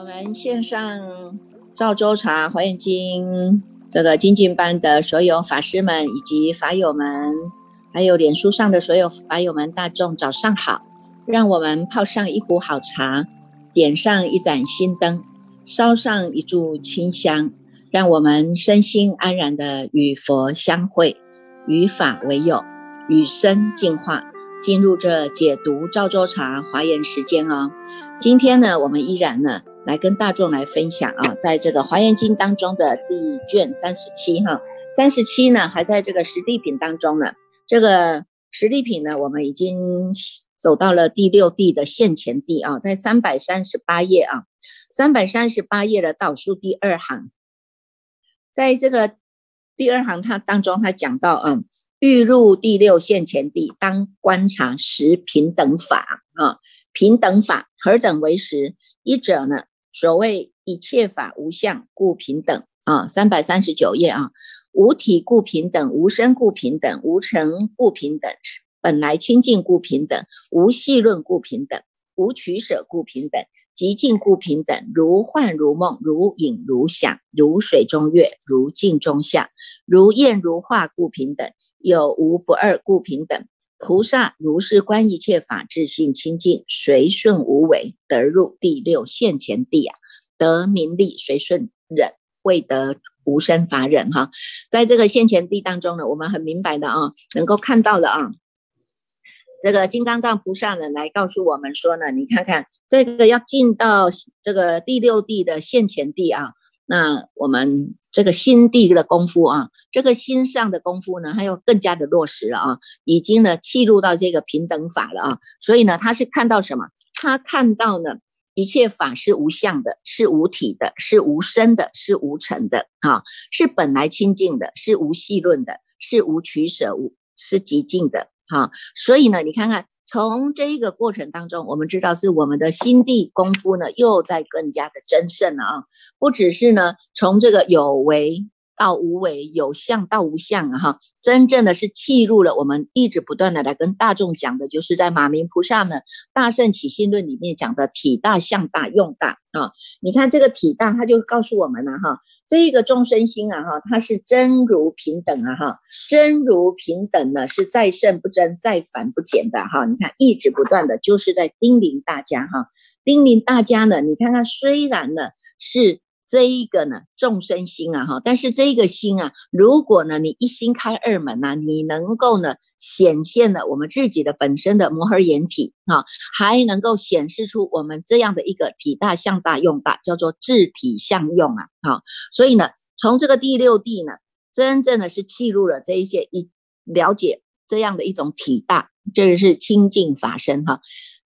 我们线上赵州茶华严经这个精进班的所有法师们以及法友们，还有脸书上的所有法友们，大众早上好！让我们泡上一壶好茶，点上一盏心灯，烧上一炷清香，让我们身心安然的与佛相会，与法为友，与生进化，进入这解读赵州茶华严时间哦。今天呢，我们依然呢。来跟大众来分享啊，在这个《华严经》当中的第卷三十七哈，三十七呢还在这个实地品当中呢。这个实地品呢，我们已经走到了第六地的现前地啊，在三百三十八页啊，三百三十八页的倒数第二行，在这个第二行它当中，它讲到啊，欲入第六现前地，当观察十平等法啊，平等法何等为实？一者呢？所谓一切法无相故平等啊，三百三十九页啊，无体故平等，无身故平等，无成故平等，本来清净故平等，无细论故平等，无取舍故平等，极尽故平等，如幻如梦，如影如响，如水中月，如镜中像，如焰如化故平等，有无不二故平等。菩萨如是观一切法，自性清净，随顺无为，得入第六现前地啊，得名利，随顺忍，未得无生法忍哈。在这个现前地当中呢，我们很明白的啊，能够看到了啊，这个金刚藏菩萨呢，来告诉我们说呢，你看看这个要进到这个第六地的现前地啊。那我们这个心地的功夫啊，这个心上的功夫呢，还要更加的落实了啊，已经呢契入到这个平等法了啊，所以呢，他是看到什么？他看到呢，一切法是无相的，是无体的，是无生的，是无成的啊，是本来清净的，是无细论的，是无取舍，无是极尽的。好，所以呢，你看看从这个过程当中，我们知道是我们的心地功夫呢，又在更加的增盛了啊，不只是呢，从这个有为。到无为有相到无相啊哈，真正的是契入了我们一直不断的来跟大众讲的，就是在马明菩萨呢《大圣起心论》里面讲的体大相大用大啊。你看这个体大，他就告诉我们了哈，这个众生心啊哈，它是真如平等啊哈，真如平等呢是再胜不增，再反不减的哈。你看一直不断的就是在叮咛大家哈，叮咛大家呢，你看看虽然呢是。这一个呢，众生心啊，哈，但是这一个心啊，如果呢，你一心开二门呐，你能够呢，显现了我们自己的本身的摩诃眼体啊，还能够显示出我们这样的一个体大、相大、用大，叫做自体相用啊，哈，所以呢，从这个第六地呢，真正的是记录了这一些一了解这样的一种体大，这个是清净法身哈，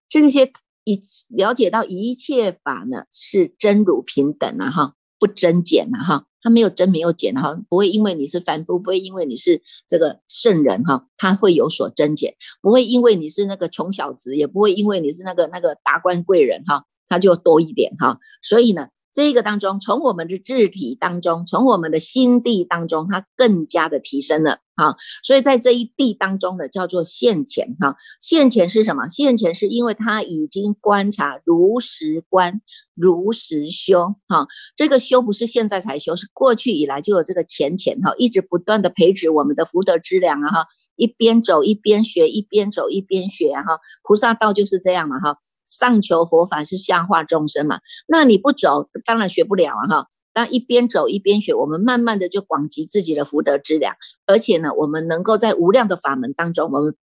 这些。一了解到一切法呢是真如平等啊哈，不增减啊哈，他没有增没有减哈，不会因为你是凡夫，不会因为你是这个圣人哈，他会有所增减，不会因为你是那个穷小子，也不会因为你是那个那个达官贵人哈，他就多一点哈，所以呢。这个当中，从我们的字体当中，从我们的心地当中，它更加的提升了哈。所以在这一地当中呢，叫做现前哈。现前是什么？现前是因为他已经观察如实观，如实修哈。这个修不是现在才修，是过去以来就有这个前前哈，一直不断的培植我们的福德资粮啊哈。一边走一边学，一边走一边学哈。菩萨道就是这样嘛哈。上求佛法是下化众生嘛？那你不走，当然学不了啊！哈，当一边走一边学，我们慢慢的就广集自己的福德资粮，而且呢，我们能够在无量的法门当中，我们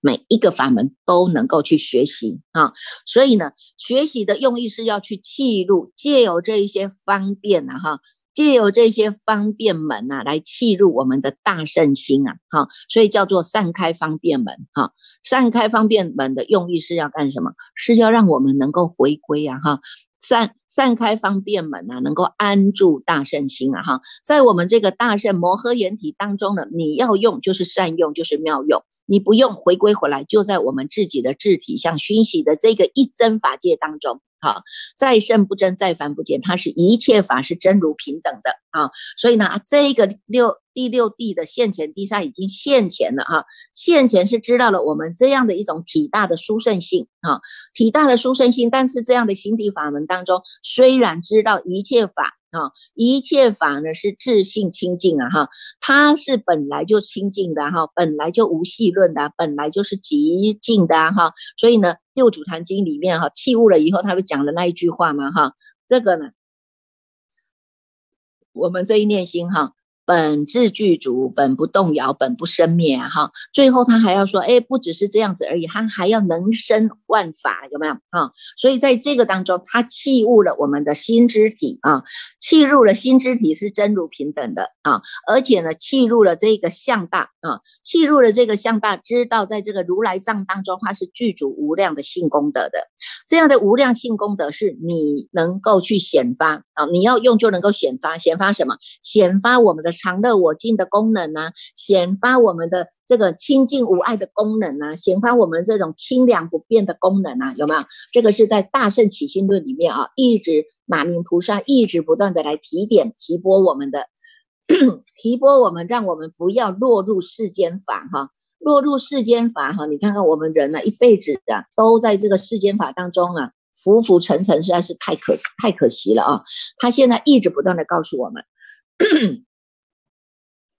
每一个法门都能够去学习啊。所以呢，学习的用意是要去记录，借由这一些方便呐，哈。借由这些方便门呐，来契入我们的大圣心啊，哈，所以叫做散开方便门，哈，散开方便门的用意是要干什么？是要让我们能够回归啊，哈，散散开方便门啊，能够安住大圣心啊，哈，在我们这个大圣摩诃眼体当中呢，你要用就是善用，就是妙用。你不用回归回来，就在我们自己的智体像熏习的这个一真法界当中。好，再圣不争，再凡不减，它是一切法是真如平等的啊。所以呢，这个六第六地的现前第三已经现前了哈，现前是知道了我们这样的一种体大的殊胜性啊，体大的殊胜性，但是这样的心地法门当中，虽然知道一切法。啊，一切法呢是自性清净啊，哈，它是本来就清净的哈，本来就无细论的，本来就是极净的哈，所以呢，《六祖坛经》里面哈，弃悟了以后，他就讲了那一句话嘛哈，这个呢，我们这一念心哈。本质具足，本不动摇，本不生灭啊！哈，最后他还要说，哎，不只是这样子而已，他还要能生万法，有没有啊？所以在这个当中，他契悟了我们的心之体啊，契入了心之体是真如平等的啊，而且呢，契入了这个相大啊，契入了这个相大，知道在这个如来藏当中，它是具足无量的性功德的，这样的无量性功德是你能够去显发啊，你要用就能够显发，显发什么？显发我们的。常乐我净的功能啊，显发我们的这个清净无碍的功能啊，显发我们这种清凉不变的功能啊，有没有？这个是在《大圣起心论》里面啊，一直马明菩萨一直不断的来提点提拨我们的，提拨我们，让我们不要落入世间法哈，落入世间法哈。你看看我们人呢，一辈子啊，都在这个世间法当中啊，浮浮沉沉，实在是太可太可惜了啊。他现在一直不断的告诉我们。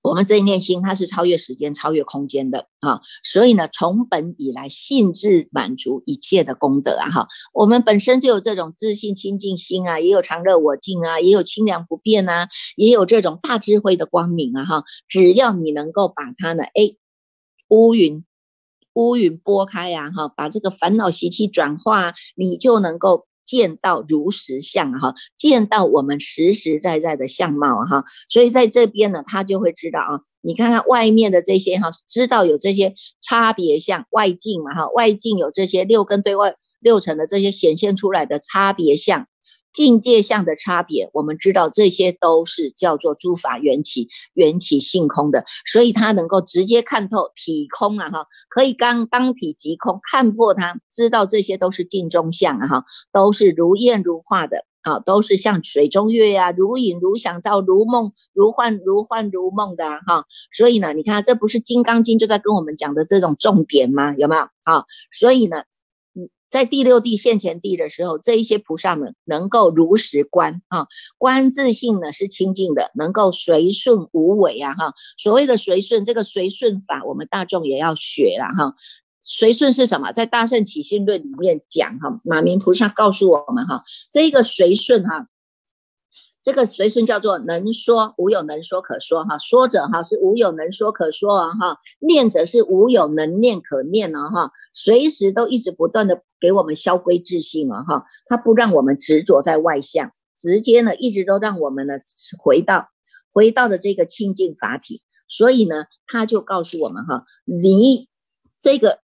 我们这一念心，它是超越时间、超越空间的啊，所以呢，从本以来，性质满足一切的功德啊，哈，我们本身就有这种自信清净心啊，也有常乐我净啊，也有清凉不变啊，也有这种大智慧的光明啊，哈，只要你能够把它呢，哎，乌云乌云拨开呀，哈，把这个烦恼习气转化，你就能够。见到如实相哈，见到我们实实在在的相貌哈，所以在这边呢，他就会知道啊，你看看外面的这些哈，知道有这些差别相外境嘛哈，外境有这些六根对外六层的这些显现出来的差别相。境界相的差别，我们知道这些都是叫做诸法缘起，缘起性空的，所以他能够直接看透体空啊，哈，可以刚当体即空，看破它，知道这些都是镜中相啊，哈，都是如烟如化的啊，都是像水中月呀，如影如想到，如梦如幻，如幻如梦的哈，所以呢，你看这不是《金刚经》就在跟我们讲的这种重点吗？有没有啊？所以呢。在第六地现前地的时候，这一些菩萨们能够如实观啊，观自性呢是清净的，能够随顺无为啊哈。所谓的随顺，这个随顺法，我们大众也要学了哈。随顺是什么？在大圣起信论里面讲哈，马明菩萨告诉我们哈，这个随顺哈。这个随顺叫做能说，无有能说可说哈。说者哈是无有能说可说啊哈。念者是无有能念可念啊哈。随时都一直不断的给我们消归自性了哈。他不让我们执着在外相，直接呢一直都让我们呢回到回到的这个清净法体。所以呢，他就告诉我们哈，你这个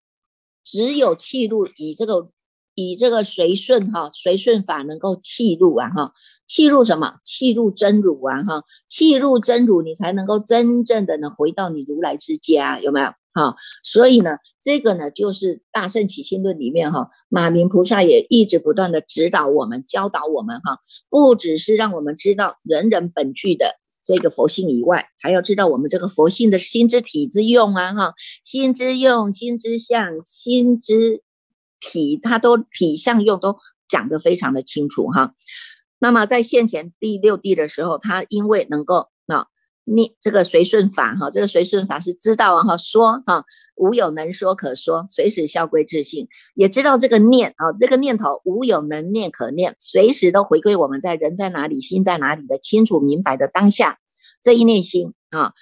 只有气入以这个。以这个随顺哈，随顺法能够气入啊哈，气入什么？气入真如啊哈，气入真如，你才能够真正的呢回到你如来之家，有没有？哈，所以呢，这个呢就是《大圣起心论》里面哈，马明菩萨也一直不断的指导我们、教导我们哈，不只是让我们知道人人本具的这个佛性以外，还要知道我们这个佛性的心之体之用啊哈，心之用、心之相、心之。体它都体相用都讲得非常的清楚哈，那么在现前第六地的时候，他因为能够念这个随顺法哈，这个随顺法是知道啊哈说哈无有能说可说，随时消归自性，也知道这个念啊这个念头无有能念可念，随时都回归我们在人在哪里心在哪里的清楚明白的当下这一念心啊。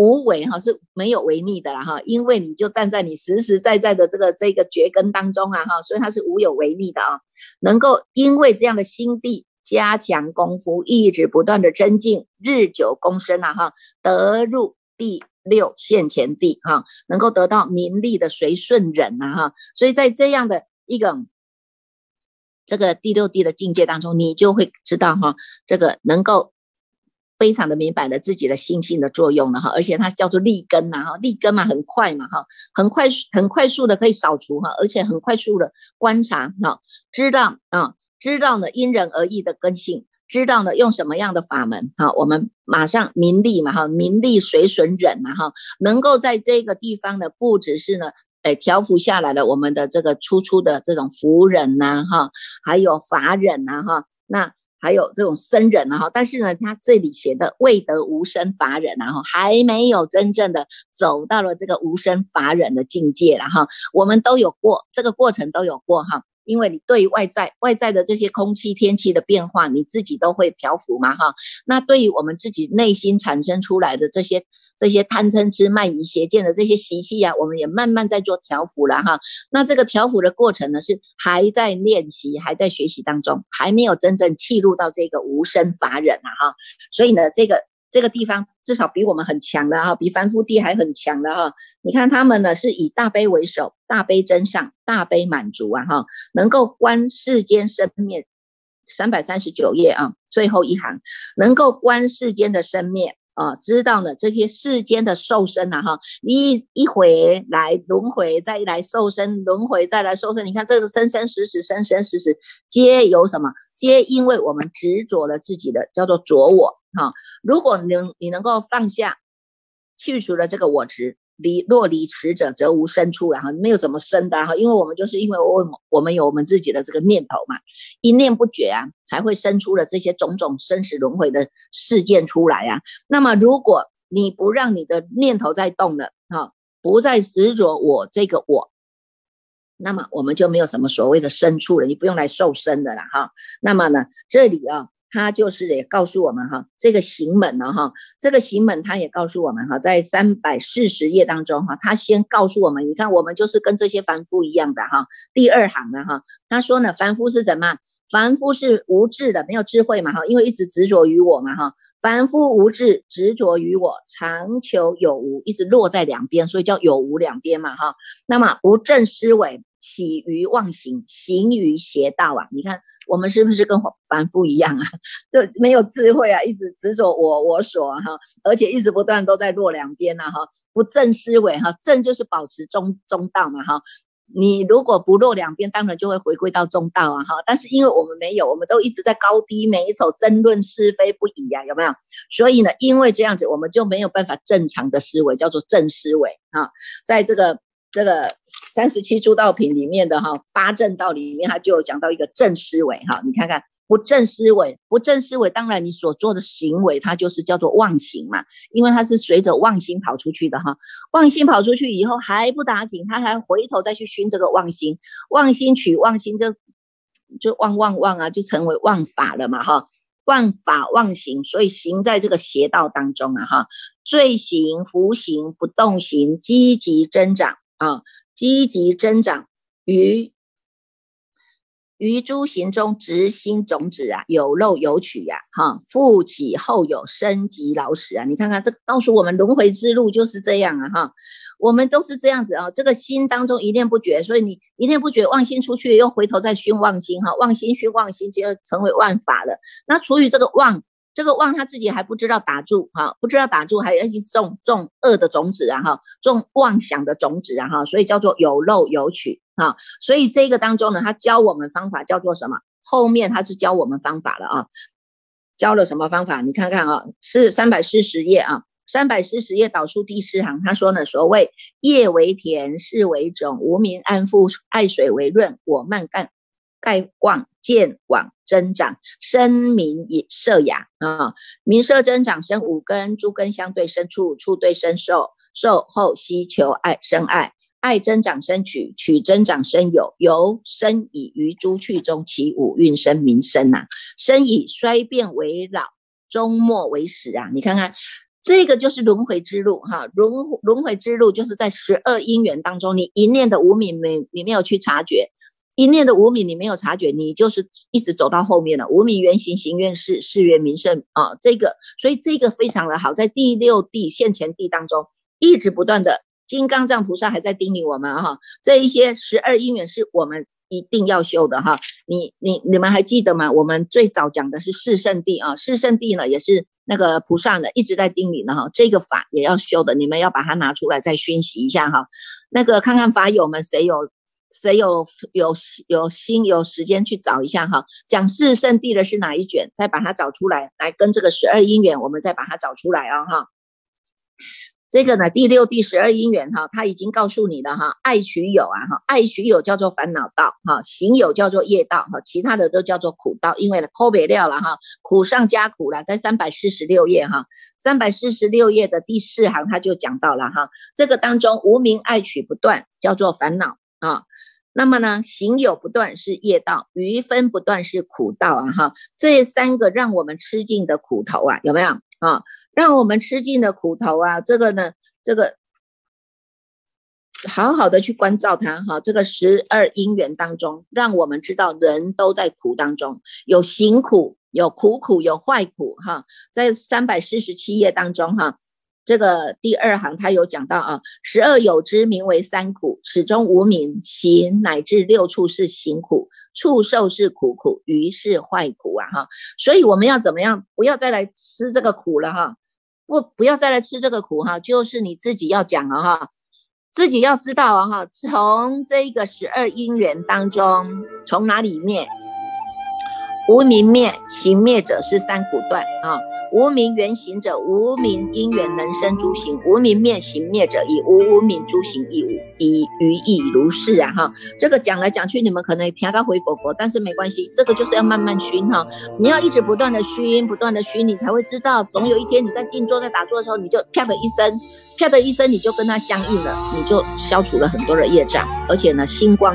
无为哈是没有违逆的啦哈，因为你就站在你实实在在的这个这个觉根当中啊哈，所以它是无有违逆的啊，能够因为这样的心地加强功夫，一直不断的增进，日久功深啊哈，得入第六现前地哈，能够得到名利的随顺忍啊哈，所以在这样的一个这个第六地的境界当中，你就会知道哈，这个能够。非常的明白了自己的心性的作用了哈，而且它叫做立根呐哈，立根嘛很快嘛哈，很快很快速的可以扫除哈，而且很快速的观察哈，知道啊，知道呢因人而异的根性，知道呢用什么样的法门哈，我们马上名利嘛哈，名利随损忍嘛哈，能够在这个地方呢，不只是呢，哎调伏下来了我们的这个初出的这种福忍呐哈，还有法忍呐哈，那。还有这种僧人啊哈，但是呢，他这里写的未得无生法忍啊哈，还没有真正的走到了这个无生法忍的境界了哈。我们都有过这个过程，都有过哈。因为你对于外在外在的这些空气天气的变化，你自己都会调服嘛哈。那对于我们自己内心产生出来的这些这些贪嗔痴慢疑邪见的这些习气啊，我们也慢慢在做调服了哈。那这个调服的过程呢，是还在练习，还在学习当中，还没有真正契入到这个无生法忍啊哈。所以呢，这个。这个地方至少比我们很强的哈，比凡夫地还很强的哈。你看他们呢，是以大悲为首，大悲真相，大悲满足啊哈，能够观世间生灭，三百三十九页啊，最后一行，能够观世间的生灭。啊，知道呢，这些世间的受身呐，哈，一一回来轮回，再来受身，轮回再来受身。你看这个生生死死，生生死死，皆由什么？皆因为我们执着了自己的叫做着我哈。如果能你能够放下，去除了这个我执。离若离此者，则无生出来哈，没有怎么生的哈，因为我们就是因为我我们有我们自己的这个念头嘛，一念不绝啊，才会生出了这些种种生死轮回的事件出来啊。那么如果你不让你的念头再动了哈，不再执着我这个我，那么我们就没有什么所谓的生处了，你不用来受生的了哈。那么呢，这里啊。他就是也告诉我们哈，这个行门呢哈，这个行门他也告诉我们哈，在三百四十页当中哈，他先告诉我们，你看我们就是跟这些凡夫一样的哈，第二行的哈，他说呢，凡夫是什么？凡夫是无智的，没有智慧嘛哈，因为一直执着于我嘛哈，凡夫无智，执着于我，常求有无，一直落在两边，所以叫有无两边嘛哈。那么不正思维，起于妄行，行于邪道啊，你看。我们是不是跟凡夫一样啊？就没有智慧啊，一直执着我我所哈，而且一直不断都在落两边呐哈，不正思维哈，正就是保持中中道嘛哈。你如果不落两边，当然就会回归到中道啊哈。但是因为我们没有，我们都一直在高低美丑争论是非不已呀，有没有？所以呢，因为这样子，我们就没有办法正常的思维，叫做正思维啊，在这个。这个三十七诸道品里面的哈八正道里面，他就有讲到一个正思维哈，你看看不正思维，不正思维，当然你所做的行为，它就是叫做妄行嘛，因为它是随着妄心跑出去的哈，妄心跑出去以后还不打紧，他还回头再去熏这个妄心，妄心取妄心就就妄妄妄啊，就成为妄法了嘛哈，妄法妄行，所以行在这个邪道当中啊哈，罪行、福行、不动行积极增长。啊，积极增长于于诸行中执心种子啊，有漏有取呀，哈，复起后有生及老死啊。你看看这个，告诉我们轮回之路就是这样啊，哈，我们都是这样子啊。这个心当中一念不绝，所以你一念不绝，妄心出去又回头再熏妄心哈，妄心熏妄心，就要成为万法了。那除于这个妄。这个妄他自己还不知道打住哈，不知道打住，还要去种种恶的种子啊哈，种妄想的种子啊哈，所以叫做有漏有取啊。所以这个当中呢，他教我们方法叫做什么？后面他是教我们方法了啊，教了什么方法？你看看啊，是三百四十页啊，三百四十页导数第四行，他说呢，所谓业为田，事为种，无名安富，爱水为润，我慢干。盖望见往增长，生民也色雅啊，民色增长生五根，诸根相对生处，处对生受，受后希求爱生爱，爱增长生取，取增长生有，由生以于诸趣中起五蕴生民生呐，生以衰变为老，终末为死啊！你看看这个就是轮回之路哈，轮轮回之路就是在十二因缘当中，你一念的无明没你没有去察觉。一念的无名，你没有察觉，你就是一直走到后面了。无名原形，行愿事，事愿名胜啊，这个，所以这个非常的好，在第六地现前地当中，一直不断的金刚藏菩萨还在叮咛我们哈，这一些十二因缘是我们一定要修的哈。你你你们还记得吗？我们最早讲的是四圣地啊，四圣地呢也是那个菩萨呢一直在叮咛的哈，这个法也要修的，你们要把它拿出来再熏习一下哈。那个看看法友们谁有谁有有有心有时间去找一下哈，讲四圣地的是哪一卷，再把它找出来，来跟这个十二因缘，我们再把它找出来啊哈。这个呢，第六、第十二因缘哈，他已经告诉你了哈。爱取有啊哈，爱取有叫做烦恼道哈，行有叫做业道哈，其他的都叫做苦道。因为呢，抠别掉了哈，苦上加苦了，在三百四十六页哈，三百四十六页的第四行他就讲到了哈，这个当中无名爱取不断叫做烦恼啊。那么呢，行有不断是业道，余分不断是苦道啊哈。这三个让我们吃尽的苦头啊，有没有啊？让我们吃尽的苦头啊，这个呢，这个好好的去关照它哈。这个十二因缘当中，让我们知道人都在苦当中，有行苦，有苦苦，有坏苦哈。在三百四十七页当中哈，这个第二行他有讲到啊，十二有之名为三苦，始终无名行乃至六处是行苦，畜受是苦苦，于是坏苦啊哈。所以我们要怎么样？不要再来吃这个苦了哈。不，不要再来吃这个苦哈，就是你自己要讲了哈，自己要知道啊哈，从这个十二因缘当中，从哪里面？无名灭，行灭者是三苦断啊。无名原行者，无名因缘能生诸行；无名灭行灭者，以无无名诸行亦无以于亦如是啊哈。这个讲来讲去，你们可能听到回果果，但是没关系，这个就是要慢慢熏哈。你要一直不断的熏，不断的熏，你才会知道，总有一天你在静坐在打坐的时候，你就啪的一声，啪的一声，你就跟它相应了，你就消除了很多的业障，而且呢，星光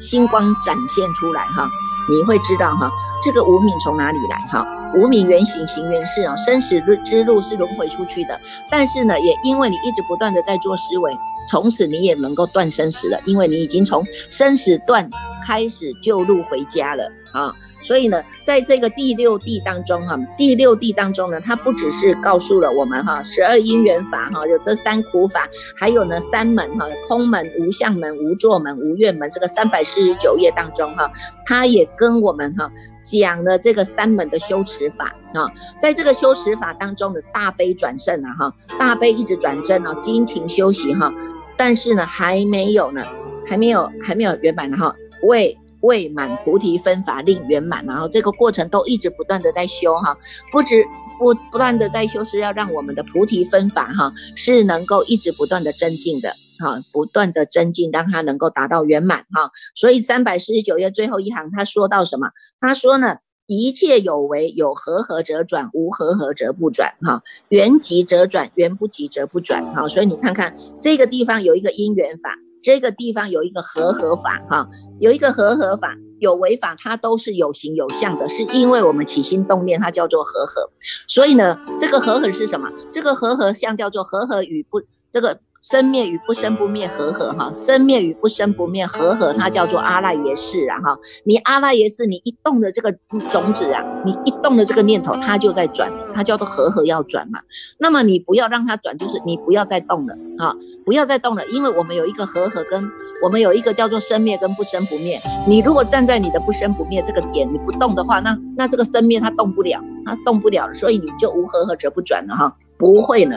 星光展现出来哈。你会知道哈，这个无名从哪里来哈？无名原形行原是啊，生死之路是轮回出去的。但是呢，也因为你一直不断的在做思维，从此你也能够断生死了，因为你已经从生死断开始就路回家了啊。所以呢，在这个第六地当中哈，第六地当中呢，它不只是告诉了我们哈，十二因缘法哈，有这三苦法，还有呢三门哈，空门、无相门、无作门、无愿门，这个三百四十九页当中哈，它也跟我们哈讲了这个三门的修持法啊，在这个修持法当中的大悲转胜啊哈，大悲一直转正啊，精勤修习哈，但是呢还没有呢，还没有还没有圆满的哈，为。未满菩提分法令圆满，然后这个过程都一直不断的在修哈，不止不不断的在修，是要让我们的菩提分法哈是能够一直不断的增进的哈，不断的增进，让它能够达到圆满哈。所以三百四十九页最后一行他说到什么？他说呢，一切有为有合合则转，无合合则不转哈，缘急则转，缘不急则不转哈。所以你看看这个地方有一个因缘法。这个地方有一个和合法哈，有一个和合法，有违法，它都是有形有相的，是因为我们起心动念，它叫做和合。所以呢，这个和合是什么？这个和合相叫做和合与不这个。生灭与不生不灭和合哈，生灭与不生不灭和合，它叫做阿赖耶识啊哈。你阿赖耶识，你一动的这个种子啊，你一动的这个念头，它就在转，它叫做和合要转嘛。那么你不要让它转，就是你不要再动了啊，不要再动了，因为我们有一个和合跟我们有一个叫做生灭跟不生不灭。你如果站在你的不生不灭这个点，你不动的话，那那这个生灭它动不了，它动不了，所以你就无和合则不转了哈，不会呢。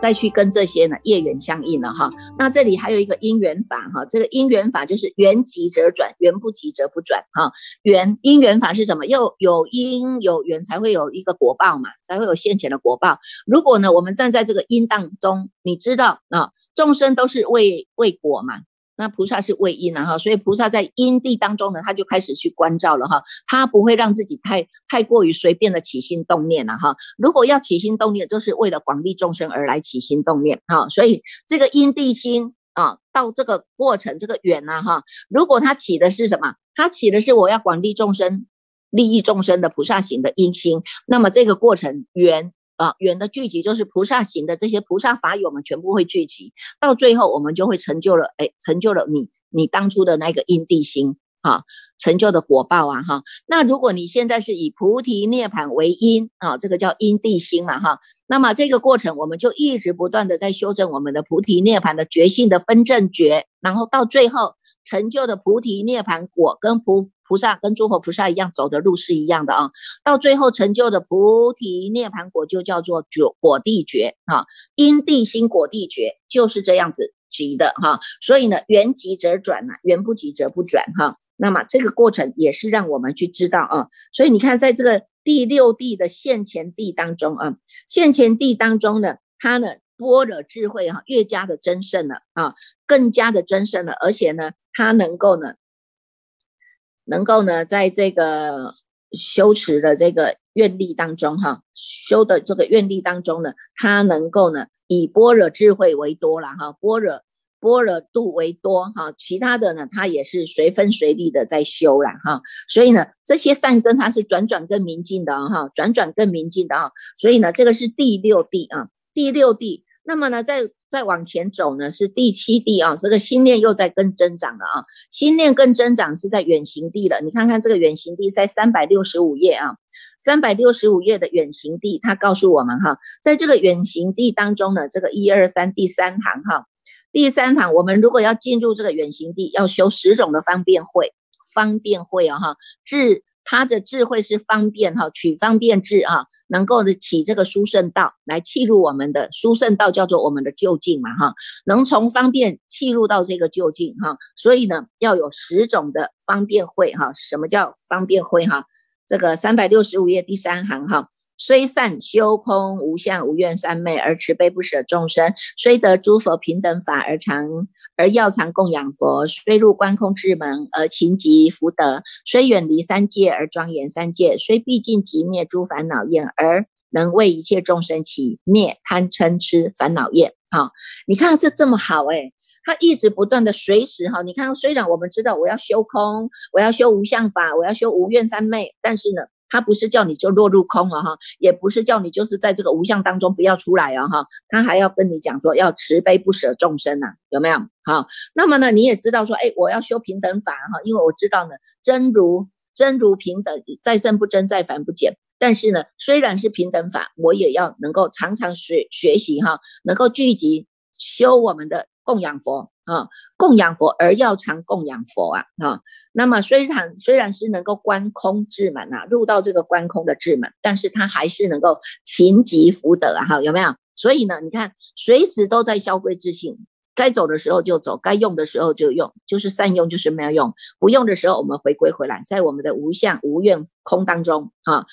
再去跟这些呢业缘相应了哈，那这里还有一个因缘法哈，这个因缘法就是缘急则转，缘不急则不转哈。缘因缘法是什么？要有因有缘才会有一个果报嘛，才会有现前的果报。如果呢，我们站在这个因当中，你知道啊，众生都是为为果嘛。那菩萨是为因啊哈，所以菩萨在因地当中呢，他就开始去关照了哈，他不会让自己太太过于随便的起心动念了哈。如果要起心动念，就是为了广利众生而来起心动念哈。所以这个因地心啊，到这个过程这个缘呢哈，如果他起的是什么？他起的是我要广利众生、利益众生的菩萨行的因心，那么这个过程缘。啊，缘的聚集就是菩萨行的这些菩萨法友们全部会聚集，到最后我们就会成就了，哎，成就了你你当初的那个因地心啊，成就的果报啊，哈。那如果你现在是以菩提涅盘为因啊，这个叫因地心嘛，哈。那么这个过程，我们就一直不断的在修正我们的菩提涅盘的觉性的分正觉，然后到最后成就的菩提涅盘果，跟菩菩萨跟诸佛菩萨一样走的路是一样的啊。到最后成就的菩提涅盘果，就叫做觉果地觉啊，因地心果地觉就是这样子急的哈。所以呢，缘急则转呐，缘不急则不转哈。那么这个过程也是让我们去知道啊，所以你看，在这个第六地的现前地当中啊，现前地当中呢，它呢波若智慧哈越加的增盛了啊，更加的增盛了，而且呢，它能够呢，能够呢，在这个修持的这个愿力当中哈，修的这个愿力当中呢，它能够呢以般若智慧为多了哈，般若。般若度为多哈，其他的呢，他也是随分随力的在修了哈，所以呢，这些善根它是转转更明净的哈，转转更明净的啊，所以呢，这个是第六地啊，第六地，那么呢，再再往前走呢，是第七地啊，这个心念又在更增长了啊，心念更增长是在远行地了，你看看这个远行地在三百六十五页啊，三百六十五页的远行地，它告诉我们哈，在这个远行地当中呢，这个一二三第三行哈。第三堂，我们如果要进入这个远行地，要修十种的方便会，方便会啊哈，智他的智慧是方便哈，取方便智啊，能够的起这个殊胜道来契入我们的殊胜道，叫做我们的就近嘛哈，能从方便契入到这个就近哈，所以呢，要有十种的方便会哈，什么叫方便会哈？这个三百六十五页第三行哈。虽善修空无相无愿三昧而慈悲不舍众生，虽得诸佛平等法而常而要常供养佛，虽入观空之门而勤集福德，虽远离三界而庄严三界，虽毕竟即灭诸烦恼业而能为一切众生起灭贪嗔痴烦恼业。哈，你看这这么好诶，他一直不断的随时哈，你看虽然我们知道我要修空，我要修无相法，我要修无愿三昧，但是呢。他不是叫你就落入空了哈，也不是叫你就是在这个无相当中不要出来啊哈，他还要跟你讲说要慈悲不舍众生呐，有没有？好，那么呢，你也知道说，哎，我要修平等法哈，因为我知道呢，真如真如平等，再生不增，再凡不减。但是呢，虽然是平等法，我也要能够常常学学习哈，能够聚集修我们的。供养佛啊，供养佛而要常供养佛啊，哈。那么虽然虽然是能够观空智门啊，入到这个观空的智门，但是他还是能够勤积福德啊，哈，有没有？所以呢，你看随时都在消费自性，该走的时候就走，该用的时候就用，就是善用，就是没有用。不用的时候，我们回归回来，在我们的无相无愿空当中啊。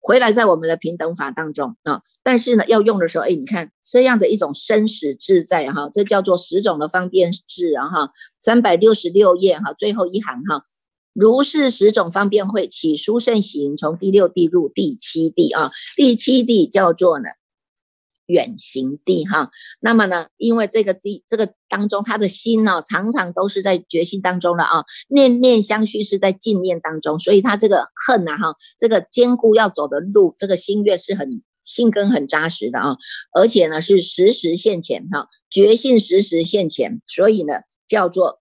回来在我们的平等法当中啊，但是呢，要用的时候，哎，你看这样的一种生死自在哈，这叫做十种的方便智啊哈，三百六十六页哈，最后一行哈，如是十种方便会起殊胜行，从第六地入第七地啊，第七地叫做呢。远行地哈，那么呢，因为这个地这个当中，他的心呢，常常都是在决心当中了啊，念念相续是在静念当中，所以他这个恨呐哈，这个坚固要走的路，这个心愿是很心根很扎实的啊，而且呢是时时现前哈，决心时时现前，所以呢叫做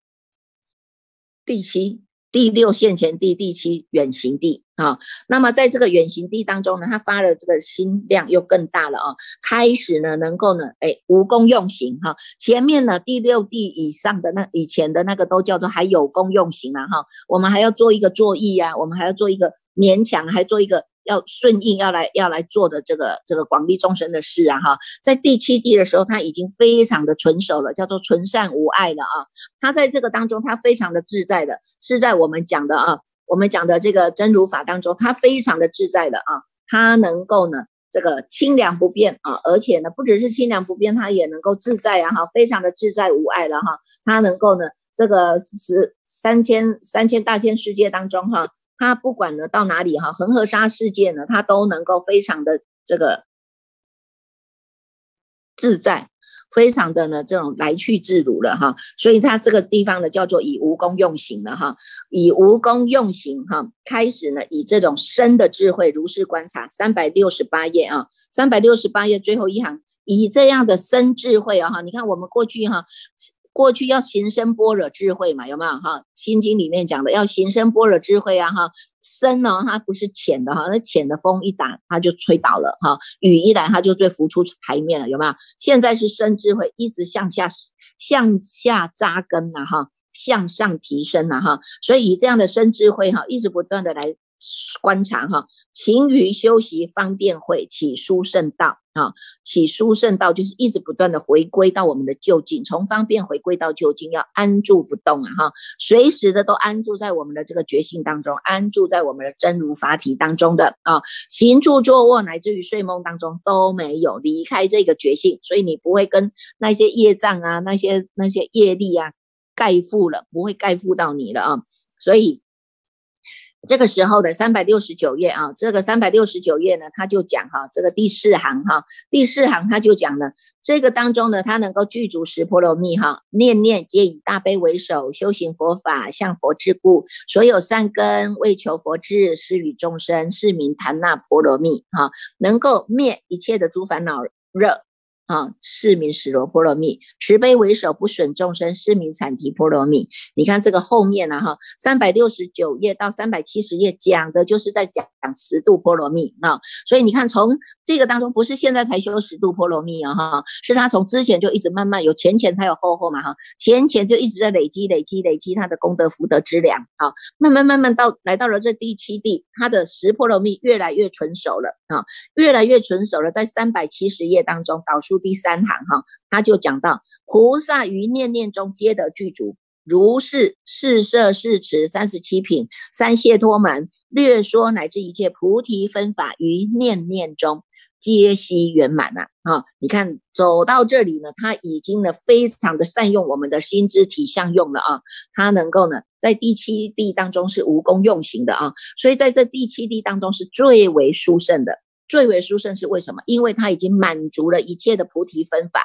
第七。第六现前地，第七远行地啊。那么在这个远行地当中呢，他发的这个心量又更大了啊。开始呢，能够呢，哎，无功用行哈。前面呢，第六地以上的那以前的那个都叫做还有功用行啊哈。我们还要做一个作意呀，我们还要做一个勉强，还做一个。要顺应要来要来做的这个这个广利众生的事啊哈，在第七地的时候，他已经非常的纯熟了，叫做纯善无爱了啊。他在这个当中，他非常的自在的，是在我们讲的啊，我们讲的这个真如法当中，他非常的自在的啊，他能够呢这个清凉不变啊，而且呢不只是清凉不变，他也能够自在啊哈，非常的自在无爱了哈，他能够呢这个十三千三千大千世界当中哈。他不管呢到哪里哈，恒河沙世界呢，他都能够非常的这个自在，非常的呢这种来去自如了哈。所以他这个地方呢叫做以无功用行了哈，以无功用行哈，开始呢以这种深的智慧如是观察，三百六十八页啊，三百六十八页最后一行，以这样的深智慧啊哈，你看我们过去哈。过去要行深般若智慧嘛，有没有哈？心经里面讲的要行深般若智慧啊哈，深呢它不是浅的哈，那浅的风一打它就吹倒了哈，雨一来它就最浮出台面了，有没有？现在是深智慧一直向下向下扎根呐哈，向上提升呐哈，所以以这样的深智慧哈，一直不断的来。观察哈，勤于修习方便会起殊胜道啊，起殊胜道就是一直不断的回归到我们的就近，从方便回归到就近，要安住不动啊哈，随时的都安住在我们的这个觉性当中，安住在我们的真如法体当中的啊，行住坐卧乃至于睡梦当中都没有离开这个觉性，所以你不会跟那些业障啊、那些那些业力啊盖覆了，不会盖覆到你了啊，所以。这个时候的三百六十九页啊，这个三百六十九页呢，他就讲哈，这个第四行哈，第四行他就讲了，这个当中呢，他能够具足十波罗蜜哈，念念皆以大悲为首，修行佛法向佛之故，所有善根为求佛智，施与众生，是名檀那波罗蜜哈，能够灭一切的诸烦恼热。啊，是名十罗波罗蜜，慈悲为首，不损众生，是名产提波罗蜜。你看这个后面呢，哈，三百六十九页到三百七十页讲的就是在讲十度波罗蜜啊。所以你看，从这个当中，不是现在才修十度波罗蜜啊，哈，是他从之前就一直慢慢有前前才有后后嘛，哈，前前就一直在累积累积累积他的功德福德之粮，啊，慢慢慢慢到来到了这第七地，他的十波罗蜜越来越纯熟了啊，越来越纯熟了，在三百七十页当中导数。第三行哈，他就讲到菩萨于念念中皆得具足，如是四摄四持三十七品三谢脱门略说乃至一切菩提分法于念念中皆悉圆满呐啊！你看走到这里呢，他已经呢非常的善用我们的心之体相用了啊，他能够呢在第七地当中是无功用行的啊，所以在这第七地当中是最为殊胜的。最为殊胜是为什么？因为他已经满足了一切的菩提分法。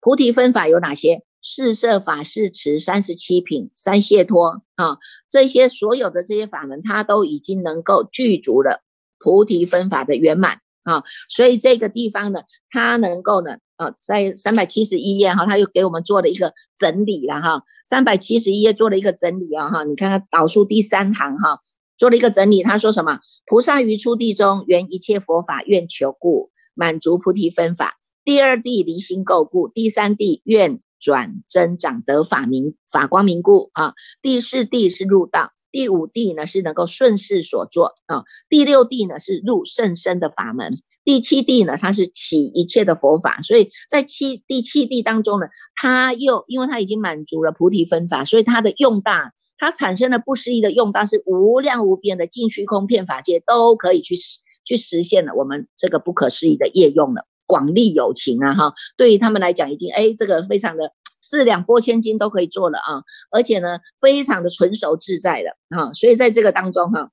菩提分法有哪些？四摄法、四持、三十七品、三解脱啊，这些所有的这些法门，他都已经能够具足了菩提分法的圆满啊。所以这个地方呢，他能够呢，啊，在三百七十一页哈，他又给我们做了一个整理了哈。三百七十一页做了一个整理啊哈，你看看导数第三行哈。做了一个整理，他说什么？菩萨于初地中圆一切佛法愿求故，满足菩提分法；第二地离心垢故；第三地愿转增长得法明法光明故啊；第四地是入道；第五地呢是能够顺势所作啊；第六地呢是入甚深的法门；第七地呢它是起一切的佛法。所以在七第七地当中呢，它又因为它已经满足了菩提分法，所以它的用大。它产生的不思议的用，大是无量无边的尽虚空遍法界都可以去实去实现了我们这个不可思议的业用了，广利有情啊哈！对于他们来讲，已经哎这个非常的四两拨千斤都可以做了啊，而且呢非常的纯熟自在的啊，所以在这个当中哈，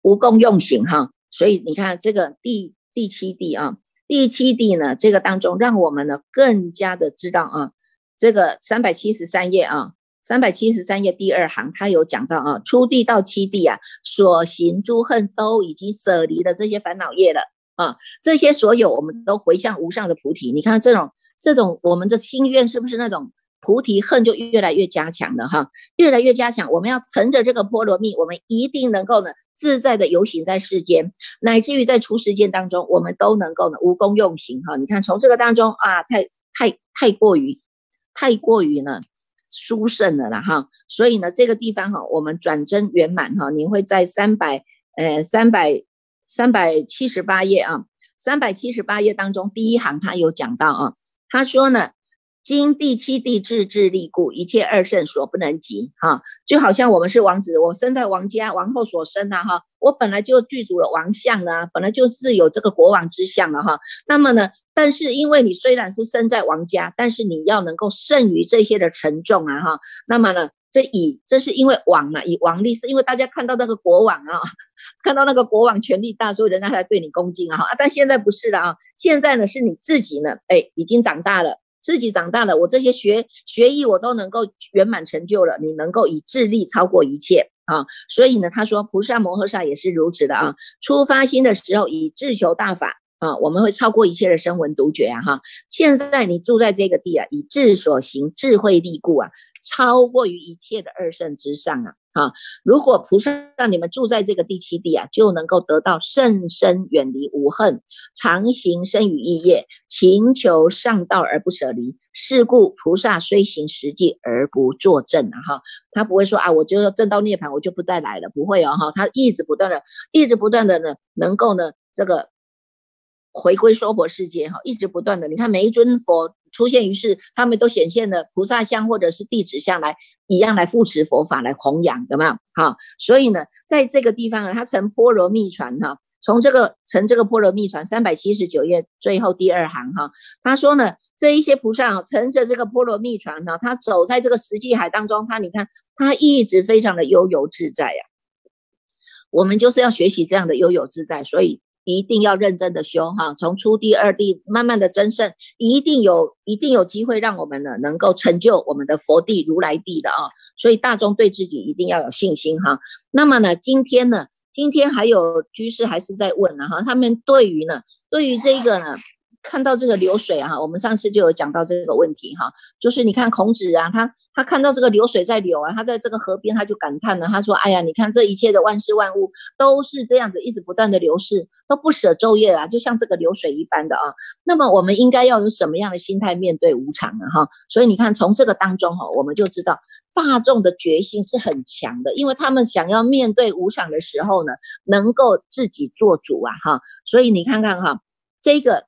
无功用行哈，所以你看这个第第七地啊，第七地呢这个当中让我们呢更加的知道啊，这个三百七十三页啊。三百七十三页第二行，他有讲到啊，初地到七地啊，所行诸恨都已经舍离的这些烦恼业了啊，这些所有我们都回向无上的菩提。你看这种这种我们的心愿是不是那种菩提恨就越来越加强了哈？越来越加强，我们要乘着这个波罗蜜，我们一定能够呢自在的游行在世间，乃至于在出世间当中，我们都能够呢无功用行哈。你看从这个当中啊，太太太过于太过于呢。殊胜了啦哈，所以呢，这个地方哈，我们转真圆满哈，您会在三百呃三百三百七十八页啊，三百七十八页当中第一行他有讲到啊，他说呢。经第七地自治力故，一切二圣所不能及。哈，就好像我们是王子，我生在王家，王后所生呐。哈，我本来就具足了王相啊，本来就是有这个国王之相了哈。那么呢，但是因为你虽然是生在王家，但是你要能够胜于这些的沉重啊哈。那么呢，这以这是因为王嘛，以王力是因为大家看到那个国王啊，看到那个国王权力大，所以人家才对你恭敬啊哈。但现在不是了啊，现在呢是你自己呢，哎，已经长大了。自己长大了，我这些学学艺我都能够圆满成就了。你能够以智力超过一切啊！所以呢，他说菩萨摩诃萨也是如此的啊。出发心的时候以智求大法啊，我们会超过一切的声闻独觉啊哈。现在你住在这个地啊，以智所行，智慧力故啊，超过于一切的二圣之上啊。啊，如果菩萨让你们住在这个第七地啊，就能够得到甚深远离无恨，常行生与意业，勤求上道而不舍离。是故菩萨虽行实际而不作证啊，哈，他不会说啊，我就要证到涅槃，我就不再来了，不会哦，哈，他一直不断的，一直不断的呢，能够呢，这个回归娑婆世界哈，一直不断的，你看每一尊佛。出现于世，他们都显现了菩萨像或者是弟子像来一样来扶持佛法来弘扬，有没有？好，所以呢，在这个地方呢，他乘波罗蜜船哈，从这个乘这个波罗蜜船三百七十九页最后第二行哈，他说呢，这一些菩萨乘着这个波罗蜜船呢，他走在这个实际海当中，他你看他一直非常的悠游自在呀。我们就是要学习这样的悠游自在，所以。一定要认真的修哈，从初地、二地慢慢的增胜，一定有一定有机会让我们呢能够成就我们的佛地、如来地的啊。所以大众对自己一定要有信心哈。那么呢，今天呢，今天还有居士还是在问呢哈，他们对于呢，对于这个呢。看到这个流水啊，我们上次就有讲到这个问题哈，就是你看孔子啊，他他看到这个流水在流啊，他在这个河边他就感叹了，他说：“哎呀，你看这一切的万事万物都是这样子，一直不断的流逝，都不舍昼夜啊，就像这个流水一般的啊。那么我们应该要有什么样的心态面对无常呢？哈，所以你看从这个当中哈，我们就知道大众的决心是很强的，因为他们想要面对无常的时候呢，能够自己做主啊，哈。所以你看看哈，这个。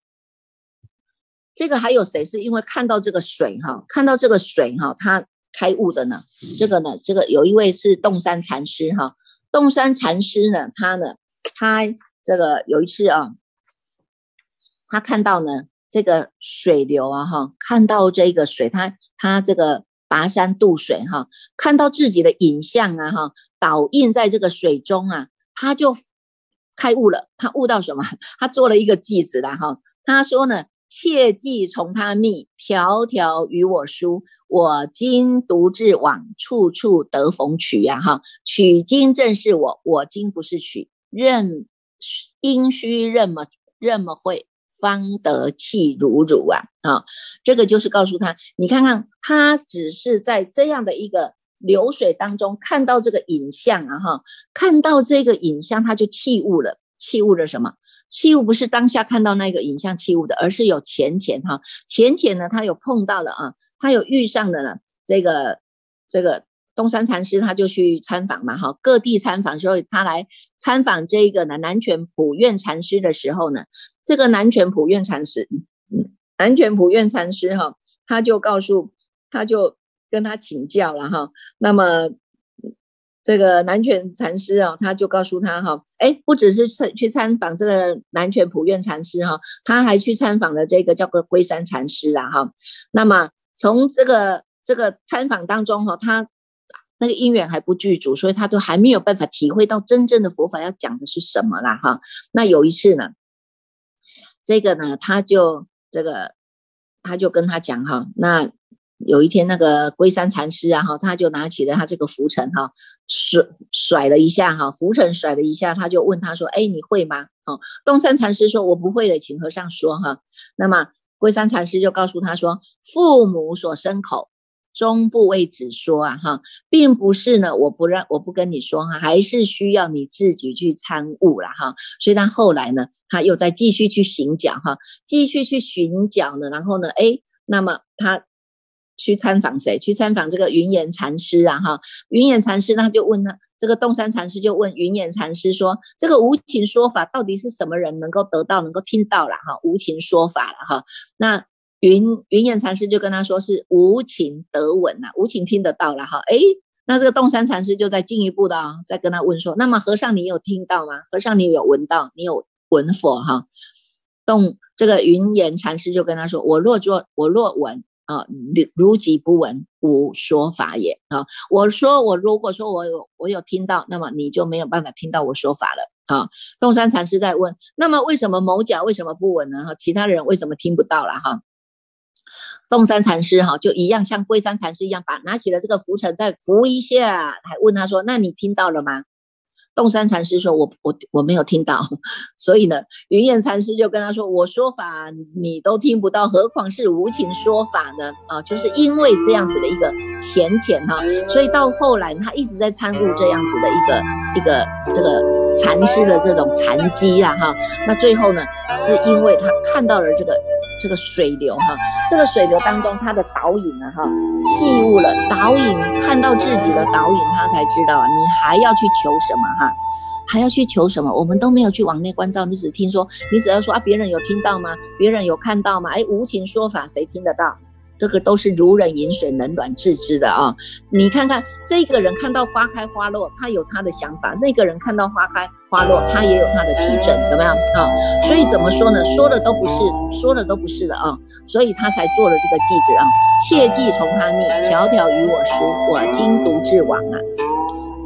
这个还有谁是因为看到这个水哈，看到这个水哈，他开悟的呢？这个呢，这个有一位是洞山禅师哈，洞山禅师呢，他呢，他这个有一次啊，他看到呢这个水流啊哈，看到这个水，他他这个跋山渡水哈，看到自己的影像啊哈，倒映在这个水中啊，他就开悟了。他悟到什么？他做了一个句子了哈，他说呢。切记从他密，条条与我书。我今独自往，处处得逢取呀！哈，取经正是我，我今不是取，任阴虚任么任么会，方得气如如啊！啊，这个就是告诉他，你看看他只是在这样的一个流水当中看到这个影像啊！哈，看到这个影像，他就弃悟了，弃悟了什么？器物不是当下看到那个影像器物的，而是有浅浅哈，浅浅呢，他有碰到了啊，他有遇上的呢。这个这个东山禅师他就去参访嘛哈，各地参访，所以他来参访这个呢南泉普愿禅师的时候呢，这个南泉普愿禅师，南泉普愿禅师哈，他就告诉，他就跟他请教了哈，那么。这个南泉禅师啊，他就告诉他哈，哎，不只是去去参访这个南泉普愿禅师哈，他还去参访了这个叫做龟山禅师啊哈。那么从这个这个参访当中哈，他那个因缘还不具足，所以他都还没有办法体会到真正的佛法要讲的是什么啦哈。那有一次呢，这个呢，他就这个他就跟他讲哈，那。有一天，那个龟山禅师啊，哈，他就拿起了他这个拂尘，哈，甩甩了一下，哈，拂尘甩了一下，他就问他说：“哎，你会吗？”哦，东山禅师说：“我不会的，请和尚说。”哈，那么龟山禅师就告诉他说：“父母所生口，终不为子说啊，哈，并不是呢，我不让，我不跟你说哈，还是需要你自己去参悟了哈。所以他后来呢，他又再继续去行脚，哈，继续去寻脚呢，然后呢，哎，那么他。去参访谁？去参访这个云岩禅师啊！哈，云岩禅师他就问他，这个洞山禅师就问云岩禅师说：“这个无情说法到底是什么人能够得到、能够听到了？哈，无情说法了哈。”那云云岩禅师就跟他说：“是无情得闻呐，无情听得到了哈。”哎，那这个洞山禅师就在进一步的啊，再跟他问说：“那么和尚，你有听到吗？和尚，你有闻到？你有闻佛哈？”洞这个云岩禅师就跟他说：“我若作，我若闻。”啊，如如己不闻，无说法也啊！我说我如果说我有我有听到，那么你就没有办法听到我说法了啊！洞山禅师在问，那么为什么某甲为什么不闻呢？哈，其他人为什么听不到了？哈，洞山禅师哈就一样，像龟山禅师一样，把拿起了这个浮尘再拂一下，还问他说：那你听到了吗？洞山禅师说：“我我我没有听到。”所以呢，云岩禅师就跟他说：“我说法你都听不到，何况是无情说法呢？”啊，就是因为这样子的一个浅浅哈，所以到后来他一直在参悟这样子的一个一个这个禅师的这种禅机啊哈。那最后呢，是因为他看到了这个。这个水流哈，这个水流当中，它的导引啊哈，器物了导引，看到自己的导引，他才知道啊，你还要去求什么哈，还要去求什么？我们都没有去往内关照，你只听说，你只要说啊，别人有听到吗？别人有看到吗？哎，无情说法，谁听得到？这个都是如人饮水，冷暖自知的啊！你看看这个人看到花开花落，他有他的想法；那个人看到花开花落，他也有他的体证，怎么样啊？所以怎么说呢？说的都不是，说的都不是的啊！所以他才做了这个句子啊：切记从他逆，条条与我书。我今独自往啊，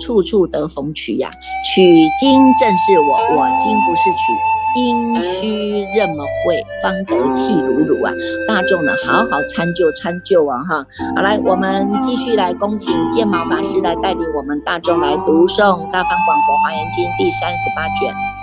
处处得逢取呀。取经正是我，我今不是取。阴虚任么会，方得气如如啊！大众呢，好好参就参就啊！哈，好来，我们继续来恭请建毛法师来带领我们大众来读诵《大方广佛华严经》第三十八卷。